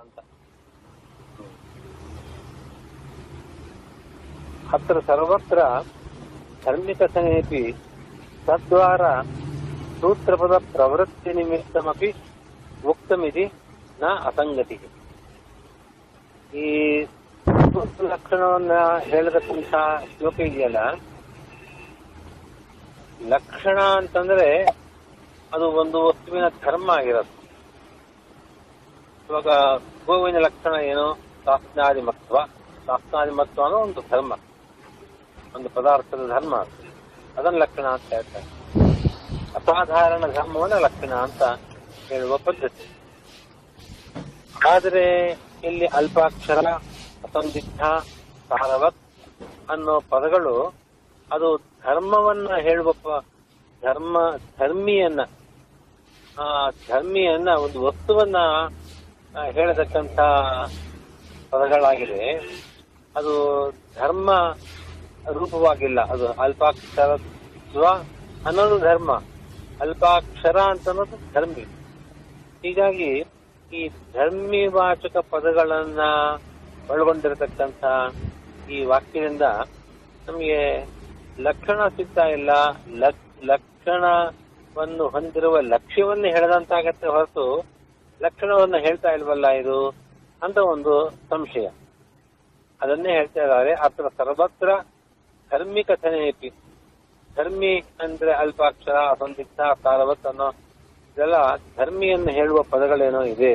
ಅಂತ. ಅತ್ರ ಸರ್ವತ್ರ ಧರ್ಮಿಕಥನೇಪಿ ತದ್ವಾರ ಸೂತ್ರಪದ ಪ್ರವೃತ್ತಿ ನಿಮಿತ್ತಮಪಿ ಉಕ್ತಮಿತಿ ನ ಅಸಂಗತಿ ಈ ಲಕ್ಷಣವನ್ನ ಹೇಳತಕ್ಕಂತಹ ಶ್ಲೋಕ ಇದೆಯಲ್ಲ? ಲಕ್ಷಣ ಅಂತಂದ್ರೆ ಅದು ಒಂದು ವಸ್ತುವಿನ ಧರ್ಮ ಆಗಿರೋದು. ಇವಾಗ ಗೋವಿನ ಲಕ್ಷಣ ಏನು? ಶಾಸ್ತ್ರಾದಿಮತ್ವ ಶಾಸ್ತ್ರಾದಿಮತ್ವ ಅನ್ನೋ ಒಂದು ಧರ್ಮ. ಒಂದು ಪದಾರ್ಥದ ಧರ್ಮ ಅದು. ಅದನ್ನ ಲಕ್ಷಣ ಅಂತ ಹೇಳ್ತಾರೆ. ಅಸಾಧಾರಣ ಧರ್ಮವನ್ನ ಲಕ್ಷಣ ಅಂತ ಹೇಳುವ ಪದ್ಧತಿ. ಆದರೆ ಇಲ್ಲಿ ಅಲ್ಪಾಕ್ಷರ, ಅಸಂದಿಗ್ಧ, ಸಾರವತ್ ಅನ್ನೋ ಪದಗಳು ಅದು ಧರ್ಮವನ್ನ ಹೇಳುವ ಧರ್ಮ, ಧರ್ಮಿಯನ್ನ, ಆ ಧರ್ಮಿಯನ್ನ ಒಂದು ವಸ್ತುವನ್ನ ಹೇಳತಕ್ಕಂಥ ಪದಗಳಾಗಿದೆ. ಅದು ಧರ್ಮ ರೂಪವಾಗಿಲ್ಲ. ಅದು ಅಲ್ಪಾಕ್ಷರ ಸ್ವ ಅನ್ನೋದು ಧರ್ಮ. ಅಲ್ಪಾಕ್ಷರ ಅಂತ ಅನ್ನೋದು ಧರ್ಮಿ. ಹೀಗಾಗಿ ಈ ಧರ್ಮಿ ವಾಚಕ ಪದಗಳನ್ನ ಒಳಗೊಂಡಿರತಕ್ಕಂಥ ಈ ವಾಕ್ಯದಿಂದ ನಮಗೆ ಲಕ್ಷಣ ಸಿಗ್ತಾ ಇಲ್ಲ. ಲಕ್- ಲಕ್ಷಣವನ್ನು ಹೊಂದಿರುವ ಲಕ್ಷ್ಯವನ್ನು ಹೇಳದಂತಾಗತ್ತೆ ಹೊರತು ಲಕ್ಷಣವನ್ನು ಹೇಳ್ತಾ ಇಲ್ವಲ್ಲ ಇದು ಅಂತ ಒಂದು ಸಂಶಯ. ಅದನ್ನೇ ಹೇಳ್ತಾ ಇದ್ದಾರೆ ಅತ್ರ ಸರ್ವತ್ರ ಧರ್ಮಿ ಕಥನೆಯಪಿ ಧರ್ಮಿ ಅಂದ್ರೆ ಅಲ್ಪಾಕ್ಷರ ಅಸಂದಿಗ್ಧ, ಸಾರವತ್ ಅನ್ನೋ ಇದೆಲ್ಲ ಧರ್ಮಿಯನ್ನು ಹೇಳುವ ಪದಗಳೇನೋ ಇದೆ.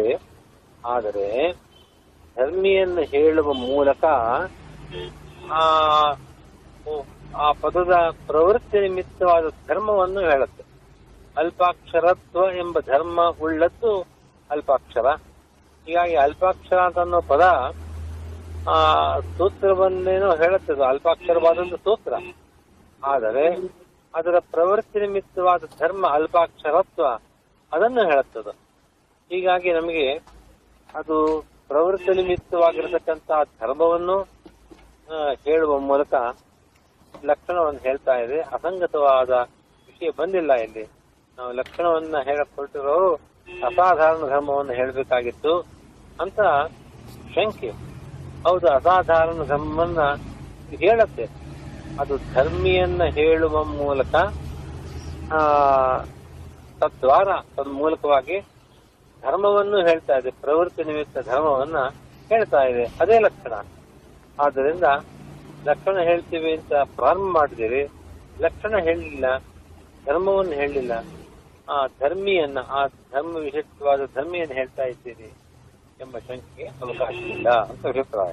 ಆದರೆ ಧರ್ಮಿಯನ್ನು ಹೇಳುವ ಮೂಲಕ ಆ ಪದದ ಪ್ರವೃತ್ತಿ ನಿಮಿತ್ತವಾದ ಧರ್ಮವನ್ನು ಹೇಳುತ್ತೆ. ಅಲ್ಪಾಕ್ಷರತ್ವ ಎಂಬ ಧರ್ಮ ಉಳ್ಳದ್ದು ಅಲ್ಪಾಕ್ಷರ. ಹೀಗಾಗಿ ಅಲ್ಪಾಕ್ಷರ ಅಂತ ಅನ್ನೋ ಪದ, ಆ, ಸೂತ್ರವನ್ನೇನೋ ಹೇಳುತ್ತದೆ ಅಲ್ಪಾಕ್ಷರವಾದಂತ ಸೂತ್ರ. ಆದರೆ ಅದರ ಪ್ರವೃತ್ತಿ ನಿಮಿತ್ತವಾದ ಧರ್ಮ, ಅಲ್ಪಾಕ್ಷರತ್ವ, ಅದನ್ನು ಹೇಳುತ್ತದೆ ಹೀಗಾಗಿ ನಮಗೆ ಅದು ಪ್ರವೃತ್ತಿ ನಿಮಿತ್ತವಾಗಿರತಕ್ಕಂತಹ ಧರ್ಮವನ್ನು ಹೇಳುವ ಮೂಲಕ ಲಕ್ಷಣವನ್ನು ಹೇಳ್ತಾ ಇದೆ. ಅಸಂಗತವಾದ ವಿಷಯ ಬಂದಿಲ್ಲ ಇಲ್ಲಿ. ನಾವು ಲಕ್ಷಣವನ್ನ ಹೇಳಕೊಟ್ಟಿರೋರು ಅಸಾಧಾರಣ ಧರ್ಮವನ್ನು ಹೇಳಬೇಕಾಗಿತ್ತು ಅಂತ ಶಂಕೆ. ಹೌದು, ಅಸಾಧಾರಣ ಧರ್ಮವನ್ನ ಹೇಳತ್ತೆ. ಅದು ಧರ್ಮಿಯನ್ನ ಹೇಳುವ ಮೂಲಕ, ಆ, ತದ್ವಾರ, ತನ್ಮೂಲಕವಾಗಿ ಧರ್ಮವನ್ನು ಹೇಳ್ತಾ ಇದೆ, ಪ್ರವೃತ್ತಿ ನಿಮಿತ್ತ ಧರ್ಮವನ್ನ ಹೇಳ್ತಾ ಇದೆ. ಅದೇ ಲಕ್ಷಣ. ಆದ್ದರಿಂದ ಲಕ್ಷಣ ಹೇಳ್ತೀವಿ ಅಂತ ಪ್ರಾರಂಭ ಮಾಡಿದಿರಿ ಲಕ್ಷಣ ಹೇಳಲಿಲ್ಲ, ಧರ್ಮವನ್ನು ಹೇಳಲಿಲ್ಲ. ಆ ಧರ್ಮಿಯನ್ನ ಆ ಧರ್ಮ ವಿಶಿಷ್ಟವಾದ ಧರ್ಮಿಯನ್ನು ಹೇಳ್ತಾ ಇದ್ದೀರಿ ಎಂಬ ಶಂಕೆಗೆ ಅವಕಾಶ ಇಲ್ಲ ಅಂತ ಅಭಿಪ್ರಾಯ.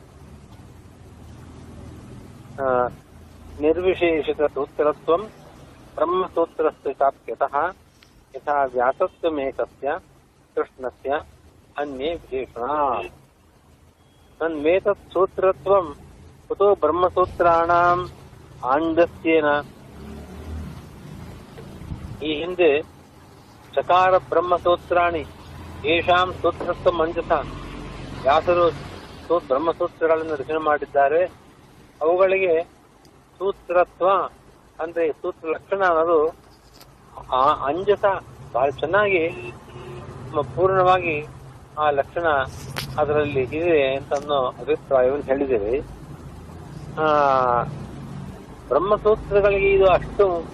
ಆ, ನಿರ್ವಿಶೇಷಿತ ಸೂತ್ರತ್ವಂ ಬ್ರಹ್ಮಸೂತ್ರಸ್ಯ ಚಾಪ್ಯತಃ ಯಥಾ ವ್ಯಾಸತ್ವಮೇಕಸ್ಯ ಕೃಷ್ಣಸ್ಯ ಅನ್ಯೇ ವಿಶೇಷಣ. ತನ್ಮೇತತ್ ಸೂತ್ರತ್ವಂ ಕುತೋ ಬ್ರಹ್ಮಸೂತ್ರಾಣಾಂ ಆಂಡಸ್ಯೇನ. ಈ ಹಿಂದೆ ಚಕಾರ ಬ್ರಹ್ಮಸೂತ್ರಾಣಿ ಏಷಾಂ ಸೂತ್ರಸ್ಥ ಮಂಜಸ ವ್ಯಾಸರು ಬ್ರಹ್ಮಸೂತ್ರಗಳನ್ನು ರಚನೆ ಮಾಡಿದ್ದಾರೆ. ಅವುಗಳಿಗೆ ಸೂತ್ರತ್ವ ಅಂದ್ರೆ ಸೂತ್ರ ಲಕ್ಷಣ ಅನ್ನೋದು ಆ ಅಂಜಸ ಬಹಳ ಚೆನ್ನಾಗಿ ಪೂರ್ಣವಾಗಿ ಆ ಲಕ್ಷಣ ಅದರಲ್ಲಿ ಇದೆ ಅಂತ ಅನ್ನೋ ಅಭಿಪ್ರಾಯವನ್ನು ಹೇಳಿದ್ದೇವೆ. ಆ, ಬ್ರಹ್ಮಸೂತ್ರಗಳಿಗೆ ಇದು ಅಷ್ಟು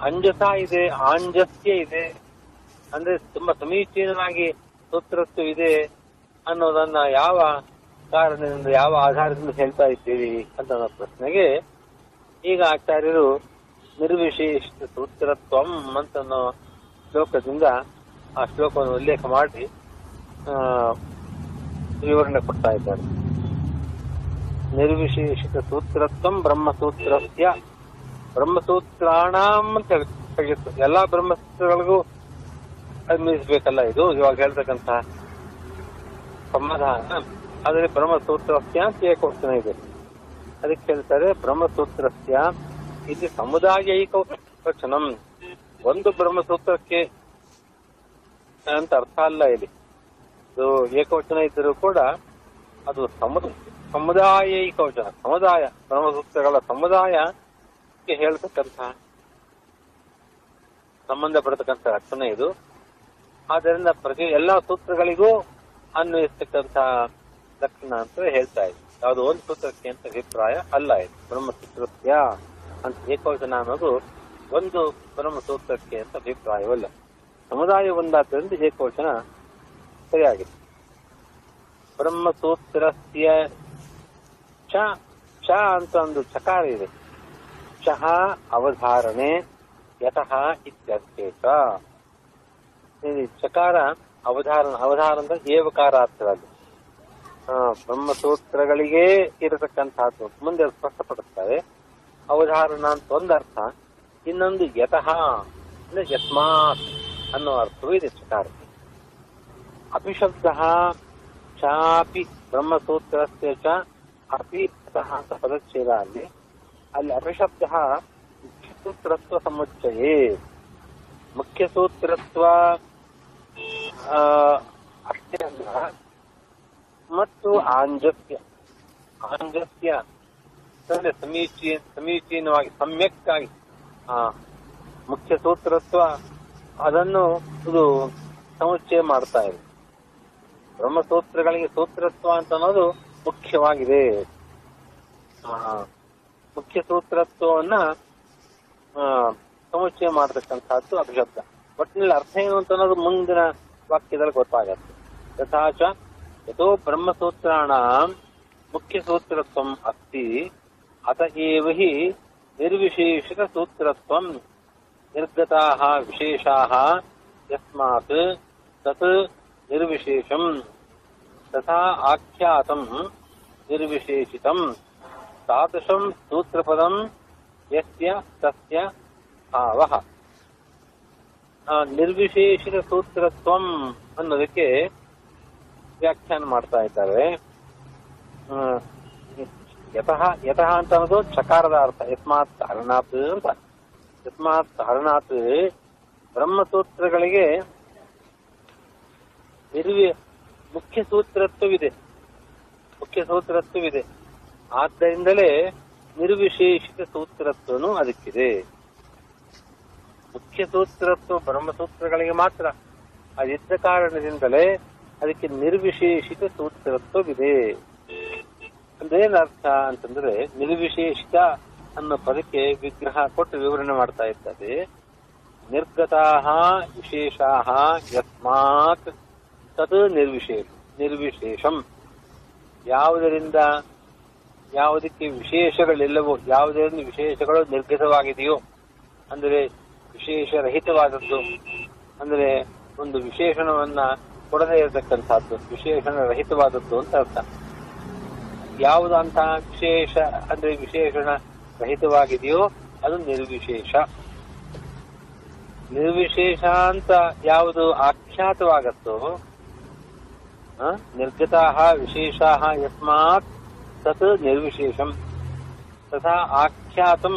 ಅಂಜಸ ಇದೆ, ಆಂಜಸ್ಯ ಇದೆ. ಅಂದ್ರೆ ತುಂಬಾ ಸಮೀಚೀನವಾಗಿ ಸೂತ್ರತ್ವ ಇದೆ ಅನ್ನೋದನ್ನ ಯಾವ ಕಾರಣದಿಂದ, ಯಾವ ಆಧಾರದಿಂದ ಹೇಳ್ತಾ ಇದ್ದೀರಿ ಅಂತ ಪ್ರಶ್ನೆಗೆ ಈಗ ಆಚಾರ್ಯರು ನಿರ್ವಿಶೇಷ ಸೂತ್ರತ್ವಂ ಅಂತ ಶ್ಲೋಕದಿಂದ ಆ ಶ್ಲೋಕವನ್ನು ಉಲ್ಲೇಖ ಮಾಡಿ ವಿವರಣೆ ಕೊಡ್ತಾ ಇದ್ದಾರೆ. ನಿರ್ವಿಶೇಷಿತ ಸೂತ್ರತ್ವಂ ಬ್ರಹ್ಮಸೂತ್ರಸ್ಯ. ಬ್ರಹ್ಮಸೂತ್ರಾಣಾಂ ಅಂತ ಎಲ್ಲಾ ಬ್ರಹ್ಮಸೂತ್ರಗಳಿಗೂ ಅನ್ವಯಿಸಬೇಕಲ್ಲ ಇದು? ಇವಾಗ ಹೇಳ್ತಕ್ಕಂತಹ ಸಮಾಧಾನ. ಆದರೆ ಬ್ರಹ್ಮಸೂತ್ರಸ್ಯ ಅಂತ ಏಕವಚನ ಇದೆ. ಅದಕ್ಕೆ ಹೇಳ್ತಾರೆ, ಬ್ರಹ್ಮಸೂತ್ರಸ್ಯ ಇಲ್ಲಿ ಸಮುದಾಯ ಏಕವಚನಂ ಒಂದು ಬ್ರಹ್ಮಸೂತ್ರಕ್ಕೆ ಅಂತ ಅರ್ಥ ಅಲ್ಲ ಇಲ್ಲಿ. ಇದು ಏಕವಚನ ಇದ್ದರೂ ಕೂಡ ಅದು ಸಮುದ, ಸಮುದಾಯ ಏಕವಚನ ಸಮುದಾಯ, ಬ್ರಹ್ಮಸೂತ್ರಗಳ ಸಮುದಾಯಕ್ಕೆ ಸಂಬಂಧ ಸಂಬಂಧಪಡತಕ್ಕಂಥ ರಚನೆ ಇದು. ಆದ್ದರಿಂದ ಪ್ರತಿ ಎಲ್ಲಾ ಸೂತ್ರಗಳಿಗೂ ಅನ್ವಯಿಸ್ತಕ್ಕಂತಹ ಲಕ್ಷಣ ಅಂತ ಹೇಳ್ತಾ ಇದೆ ಯಾವುದು ಒಂದು ಸೂತ್ರಕ್ಕೆ ಅಂತ ಅಭಿಪ್ರಾಯ ಅಲ್ಲ ಇದು. ಬ್ರಹ್ಮಸೂತ್ರತ್ಯ ಅಂತ ಏಕವಚನ ಅನ್ನೋದು ಒಂದು ಬ್ರಹ್ಮಸೂತ್ರಕ್ಕೆ ಅಂತ ಅಭಿಪ್ರಾಯವಲ್ಲ. ಸಮುದಾಯ ಒಂದಾದ್ದರಿಂದ ಏಕವಚನ ಸರಿಯಾಗಿದೆ. ಬ್ರಹ್ಮಸೂತ್ರಸ್ಯ ಚ ಚ ಅಂತ ಒಂದು ಚಕಾರ ಇದೆ. ಚಹ ಅವಧಾರಣೆ, ಯತಃ ಇತ್ಯರ್ಥೇತ ಈ ಚಕಾರ ಅವಧಾರಣ ಅವಧಾರ ಅಂದ್ರೆ ಏವಕಾರಾರ್ಥದಲ್ಲಿ ಬ್ರಹ್ಮಸೂತ್ರಗಳಿಗೆ ಇರತಕ್ಕಂತಹದ್ದು ಮುಂದೆ ಸ್ಪಷ್ಟಪಡಿಸ್ತಾರೆ. ಅವಧಾರಣ ಅಂತ ಒಂದರ್ಥ ಇನ್ನೊಂದು ಯತಃ ಅಂದ್ರೆ ಯಸ್ಮಾತ್ ಅನ್ನೋ ಅರ್ಥವೂ ಇದೆ ಚಕಾರಕ್ಕೆ ಅಪಿಶಬ್ದ ಚಾಪಿ ಬ್ರಹ್ಮಸೂತ್ರ ಅಪಿ ಅಂತ ಪದಚ್ಛೇದ ಅಲ್ಲಿ. ಅಲ್ಲಿ ಮುಖ್ಯ ಸೂತ್ರತ್ವ ಸಮುಚ್ಚಯೇ. ಮುಖ್ಯಸೂತ್ರತ್ವ ಆ, ಅಷ್ಟೇ ಅಲ್ಲ ಮತ್ತು ಆಂಜಸ್ಯ ಆಂಜಸ್ಯ ಅಂದ್ರೆ ಸಮೀಚೀನ ಸಮೀಚೀನವಾಗಿ, ಸಮ್ಯಕ್ಕಾಗಿ. ಮುಖ್ಯ ಸೂತ್ರತ್ವ ಅದನ್ನು ಇದು ಸಮುಚ್ಚಯ ಮಾಡ್ತಾ ಇದೆ. ಬ್ರಹ್ಮಸೂತ್ರಗಳಿಗೆ ಸೂತ್ರತ್ವ ಅಂತ ಅನ್ನೋದು ಮುಖ್ಯವಾಗಿದೆ. ಮುಖ್ಯ ಸೂತ್ರತ್ವವನ್ನ ಸಮುಚ್ಚಯ ಮಾಡತಕ್ಕಂತಹದ್ದು ಅಭಿಶಬ್ದ. ಒಟ್ಟಿನಲ್ಲಿ ಅರ್ಥ ಏನು ಅಂತ ಅನ್ನೋದು ಮುಂದಿನ ವಾಕ್ಯದಲ್ಲಿ ಗೊತ್ತಾಗತ್ತೆ ಯಥಾಚ ಯಥೋ ಬ್ರಹ್ಮಸೂತ್ರಾಣ ಮುಖ್ಯ ಸೂತ್ರತ್ವ ಅಸ್ತಿ ಅತ ಏವ ಹಿ ನಿರ್ವಿಶೇಷಿತ ಸೂತ್ರತ್ವ ನಿರ್ಗತಾ ವಿಶೇಷಾ ಯಸ್ಮಾತ್ ತತ್ ನಿರ್ವಿಶೇಷಂ ತಥಾ ಆಖ್ಯಾತಂ ನಿರ್ವಿಶೇಷಿತಂ ತಾದೃಶಂ ಸೂತ್ರಪದಂ ಯಸ್ಯ ತಸ್ಯ ಭಾವಃ ಆ, ನಿರ್ವಿಶೇಷಿತ ಸೂತ್ರತ್ವಂ ಅನ್ನೋದಕ್ಕೆ ವ್ಯಾಖ್ಯಾನ ಮಾಡ್ತಾ ಇದ್ದಾರೆ. ಯತಃ ಯತಃ ಅಂತ ಅನ್ನೋದು ಚಕಾರದ ಅರ್ಥ. ಯತ್ಮಾತ್ ಕಾರಣಾತ್ ಅಂತ. ಯತ್ಮಾತ್ ಕಾರಣಾತ್ ಬ್ರಹ್ಮಸೂತ್ರಗಳಿಗೆ ನಿರ್ವಿ, ಮುಖ್ಯ ಸೂತ್ರತ್ವವಿದೆ. ಮುಖ್ಯ ಸೂತ್ರತ್ವವಿದೆ. ಆದ್ದರಿಂದಲೇ ನಿರ್ವಿಶೇಷಿತ ಸೂತ್ರತ್ವನು ಅದಕ್ಕಿದೆ. ಮುಖ್ಯ ಸೂತ್ರತ್ವ ಬ್ರಹ್ಮಸೂತ್ರಗಳಿಗೆ ಮಾತ್ರ. ಅದಿದ್ದ ಕಾರಣದಿಂದಲೇ ಅದಕ್ಕೆ ನಿರ್ವಿಶೇಷಿತ ಸೂತ್ರತ್ವವಿದೆ. ಅಂದ್ರೆ ಏನ್ ಅರ್ಥ ಅಂತಂದ್ರೆ ನಿರ್ವಿಶೇಷಿತ ಅನ್ನೋ ಪದಕ್ಕೆ ವಿಗ್ರಹ ಕೊಟ್ಟು ವಿವರಣೆ ಮಾಡ್ತಾ ಇದ್ದಾರೆ. ನಿರ್ಗತಾ ವಿಶೇಷಾಹ ಯಸ್ಮಾತ್ ತತ್ ನಿರ್ವಿಶೇಷ ನಿರ್ವಿಶೇಷಂ. ಯಾವುದರಿಂದ ಯಾವುದಕ್ಕೆ ವಿಶೇಷಗಳಿಲ್ಲವೋ, ಯಾವುದರಿಂದ ವಿಶೇಷಗಳು ನಿರ್ಗತವಾಗಿದೆಯೋ, ಅಂದರೆ ವಿಶೇಷರಹಿತವಾದದ್ದು ಅಂದ್ರೆ ಒಂದು ವಿಶೇಷಣವನ್ನ ಕೊಡದೇ ಇರತಕ್ಕಂತಹದ್ದು ವಿಶೇಷಣ ರಹಿತವಾದದ್ದು ಅಂತ ಅರ್ಥ. ಯಾವುದು ಅಂತ ವಿಶೇಷ, ಅಂದ್ರೆ ವಿಶೇಷಣ ರಹಿತವಾಗಿದೆಯೋ ಅದು ನಿರ್ವಿಶೇಷ. ನಿರ್ವಿಶೇಷ ಅಂತ ಯಾವುದು ಆಖ್ಯಾತವಾಗತ್ತೋ ನಿರ್ಗತಾಹ ವಿಶೇಷ ಯಸ್ಮಾತ್ ತತ್ ನಿರ್ವಿಶೇಷಂ. ತಥಾ ಆಖ್ಯಾತಂ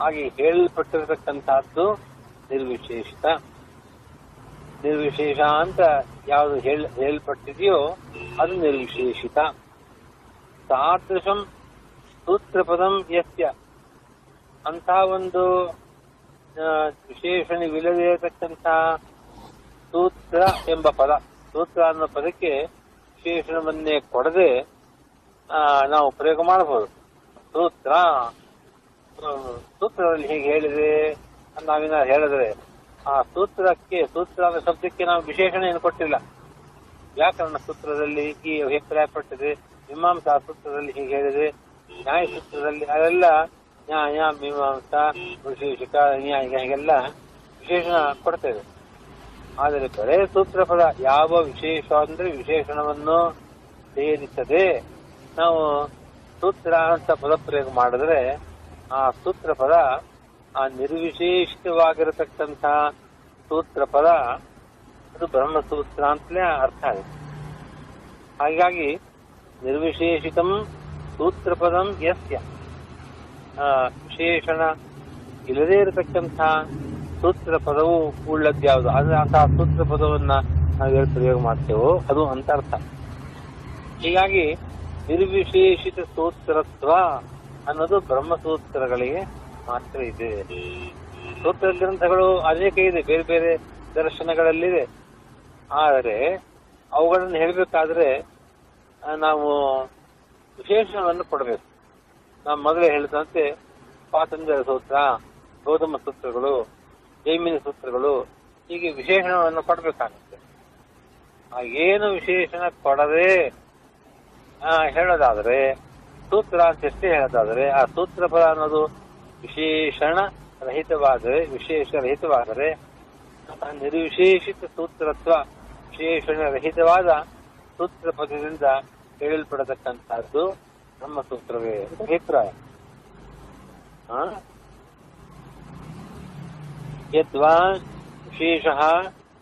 ಹಾಗೆ ಹೇಳಲ್ಪಟ್ಟಿರತಕ್ಕಂತಹದ್ದು ನಿರ್ವಿಶೇಷಿತ. ನಿರ್ವಿಶೇಷ ಅಂತ ಯಾವುದು ಹೇಳ, ಹೇಳಲ್ಪಟ್ಟಿದೆಯೋ ಅದು ನಿರ್ವಿಶೇಷಿತ. ತಾದೃಶಂ ಸೂತ್ರಪದಂ ಯಸ್ಯ. ಅಂತಹ ಒಂದು ವಿಶೇಷಣೆ ವಿಶೇಷಣವಿಲ್ಲದೇ ಇರತಕ್ಕಂತಹ ಸೂತ್ರ ಎಂಬ ಪದ. ಸೂತ್ರ ಅನ್ನೋ ಪದಕ್ಕೆ ವಿಶೇಷಣವನ್ನೇ ಕೊಡದೆ ನಾವು ಪ್ರಯೋಗ ಮಾಡಬಹುದು. ಸೂತ್ರ ಸೂತ್ರದಲ್ಲಿ ಹೀಗೆ ಹೇಳಿದೆ ನಾವಿನ ಹೇಳಿದ್ರೆ, ಆ ಸೂತ್ರಕ್ಕೆ ಸೂತ್ರ ಅನ್ನೋ ಶಬ್ದಕ್ಕೆ ನಾವು ವಿಶೇಷಣ ಏನು ಕೊಟ್ಟಿಲ್ಲ. ವ್ಯಾಕರಣ ಸೂತ್ರದಲ್ಲಿ ಈ ಅಭಿಪ್ರಾಯ ಪಟ್ಟಿದೆ ಮೀಮಾಂಸಾ ಸೂತ್ರದಲ್ಲಿ ಹೀಗೆ ಹೇಳಿದೆ ನ್ಯಾಯ ಸೂತ್ರದಲ್ಲಿ ಅದೆಲ್ಲ ನ್ಯಾಯ, ಮೀಮಾಂಸಾ ವಿಶೇಷಕ ನ್ಯಾಯ ಹೀಗೆಲ್ಲ ವಿಶೇಷಣ ಕೊಡ್ತೇವೆ. ಆದರೆ ಬರೇ ಸೂತ್ರ ಪದ ಯಾವ ವಿಶೇಷ ಅಂದ್ರೆ ವಿಶೇಷಣವನ್ನು ಸೇರಿಸದೆ ನಾವು ಸೂತ್ರ ಅಂತ ಪದ ಪ್ರಯೋಗ ಮಾಡಿದ್ರೆ ಆ ಸೂತ್ರ ಪದ ಆ ನಿರ್ವಿಶೇಷಿತವಾಗಿರತಕ್ಕಂಥ ಸೂತ್ರ ಪದ ಅದು ಬ್ರಹ್ಮಸೂತ್ರ ಅಂತಲೇ ಅರ್ಥ ಆಗುತ್ತೆ. ಹಾಗಾಗಿ ನಿರ್ವಿಶೇಷಿತಂ ಸೂತ್ರಪದಂ ಯಸ್ಯ. ವಿಶೇಷಣ ಇಲ್ಲದೇ ಇರತಕ್ಕಂತಹ ಸೂತ್ರ ಪದವು ಉಳ್ಳದ್ದು ಯಾವುದು? ಅಂದ್ರೆ ಅಂತಹ ಸೂತ್ರ ಪದವನ್ನ ನಾವು ಎಲ್ಲಿ ಪ್ರಯೋಗ ಮಾಡ್ತೇವೋ, ಅದು ಅಂತ ಅರ್ಥ. ಹೀಗಾಗಿ ನಿರ್ವಿಶೇಷಿತ ಸೂತ್ರತ್ವ ಅನ್ನೋದು ಬ್ರಹ್ಮಸೂತ್ರಗಳಿಗೆ ಮಾತ್ರ ಇದೆ. ಸೂತ್ರ ಗ್ರಂಥಗಳು ಅನೇಕ ಇದೆ, ಬೇರೆ ಬೇರೆ ದರ್ಶನಗಳಲ್ಲಿದೆ ಆದರೆ ಅವುಗಳನ್ನು ಹೇಳಬೇಕಾದ್ರೆ ನಾವು ವಿಶೇಷಣವನ್ನು ಕೊಡಬೇಕು. ನಾವು ಮೊದಲೇ ಹೇಳಿದಂತೆ ಸ್ವಾತಂತ್ರ್ಯ ಸೂತ್ರ ಗೌತಮ ಸೂತ್ರಗಳು, ಜೈಮಿನಿ ಸೂತ್ರಗಳು ಹೀಗೆ ವಿಶೇಷಣವನ್ನು ಕೊಡಬೇಕಾಗುತ್ತೆ. ಏನು ವಿಶೇಷಣ ಕೊಡದೆ ಹೇಳೋದಾದ್ರೆ ಸೂತ್ರ ಅಂತ ಎಷ್ಟೇ ಹೇಳೋದಾದ್ರೆ ಆ ಸೂತ್ರ ಫಲ ಅನ್ನೋದು ವಿಶೇಷಣ ರಹಿತವಾದರೆ, ವಿಶೇಷ ರಹಿತವಾದರೆ, ಆ ನಿರ್ವಿಶೇಷಿತ ಸೂತ್ರತ್ವ ವಿಶೇಷಣ ರಹಿತವಾದ ಸೂತ್ರ ಪದದಿಂದ ಹೇಳಲ್ಪಡತಕ್ಕಂತಹದ್ದು ನಮ್ಮ ಸೂತ್ರವೇ ಅಂತ ಅಭಿಪ್ರಾಯ ಆ? ಯದ್ವಾ ವಿಶೇಷಃ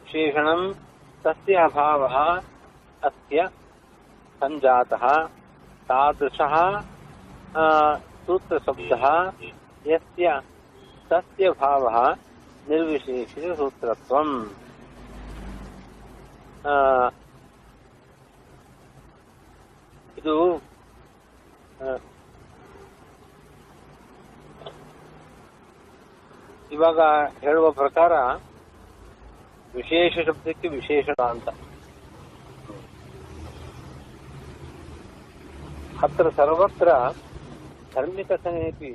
ವಿಶೇಷಣಂ ತಸ್ಯ ಅಭಾವಃ ಅಸ್ಯ ಸಂಜಾತಃ ತಾದೃಶಃ ಆ, ಸೂತ್ರಶಬ್ದಃ ಯಸ್ಯ ತಸ್ಯ ಭಾವಃ ನಿರ್ವಿಶೇಷಿತ ಸೂತ್ರತ್ವಂ ಆ, ಇದು ಆ, ಇವಾಗ ಹೇಳುವ ಪ್ರಕಾರ ವಿಶೇಷ ಶಬ್ದಕ್ಕೆ ವಿಶೇಷಣ ಅಂತ ಅತ್ರ ಸರ್ವತ್ರ ಧರ್ಮಿಕ ಸಮೇಪಿ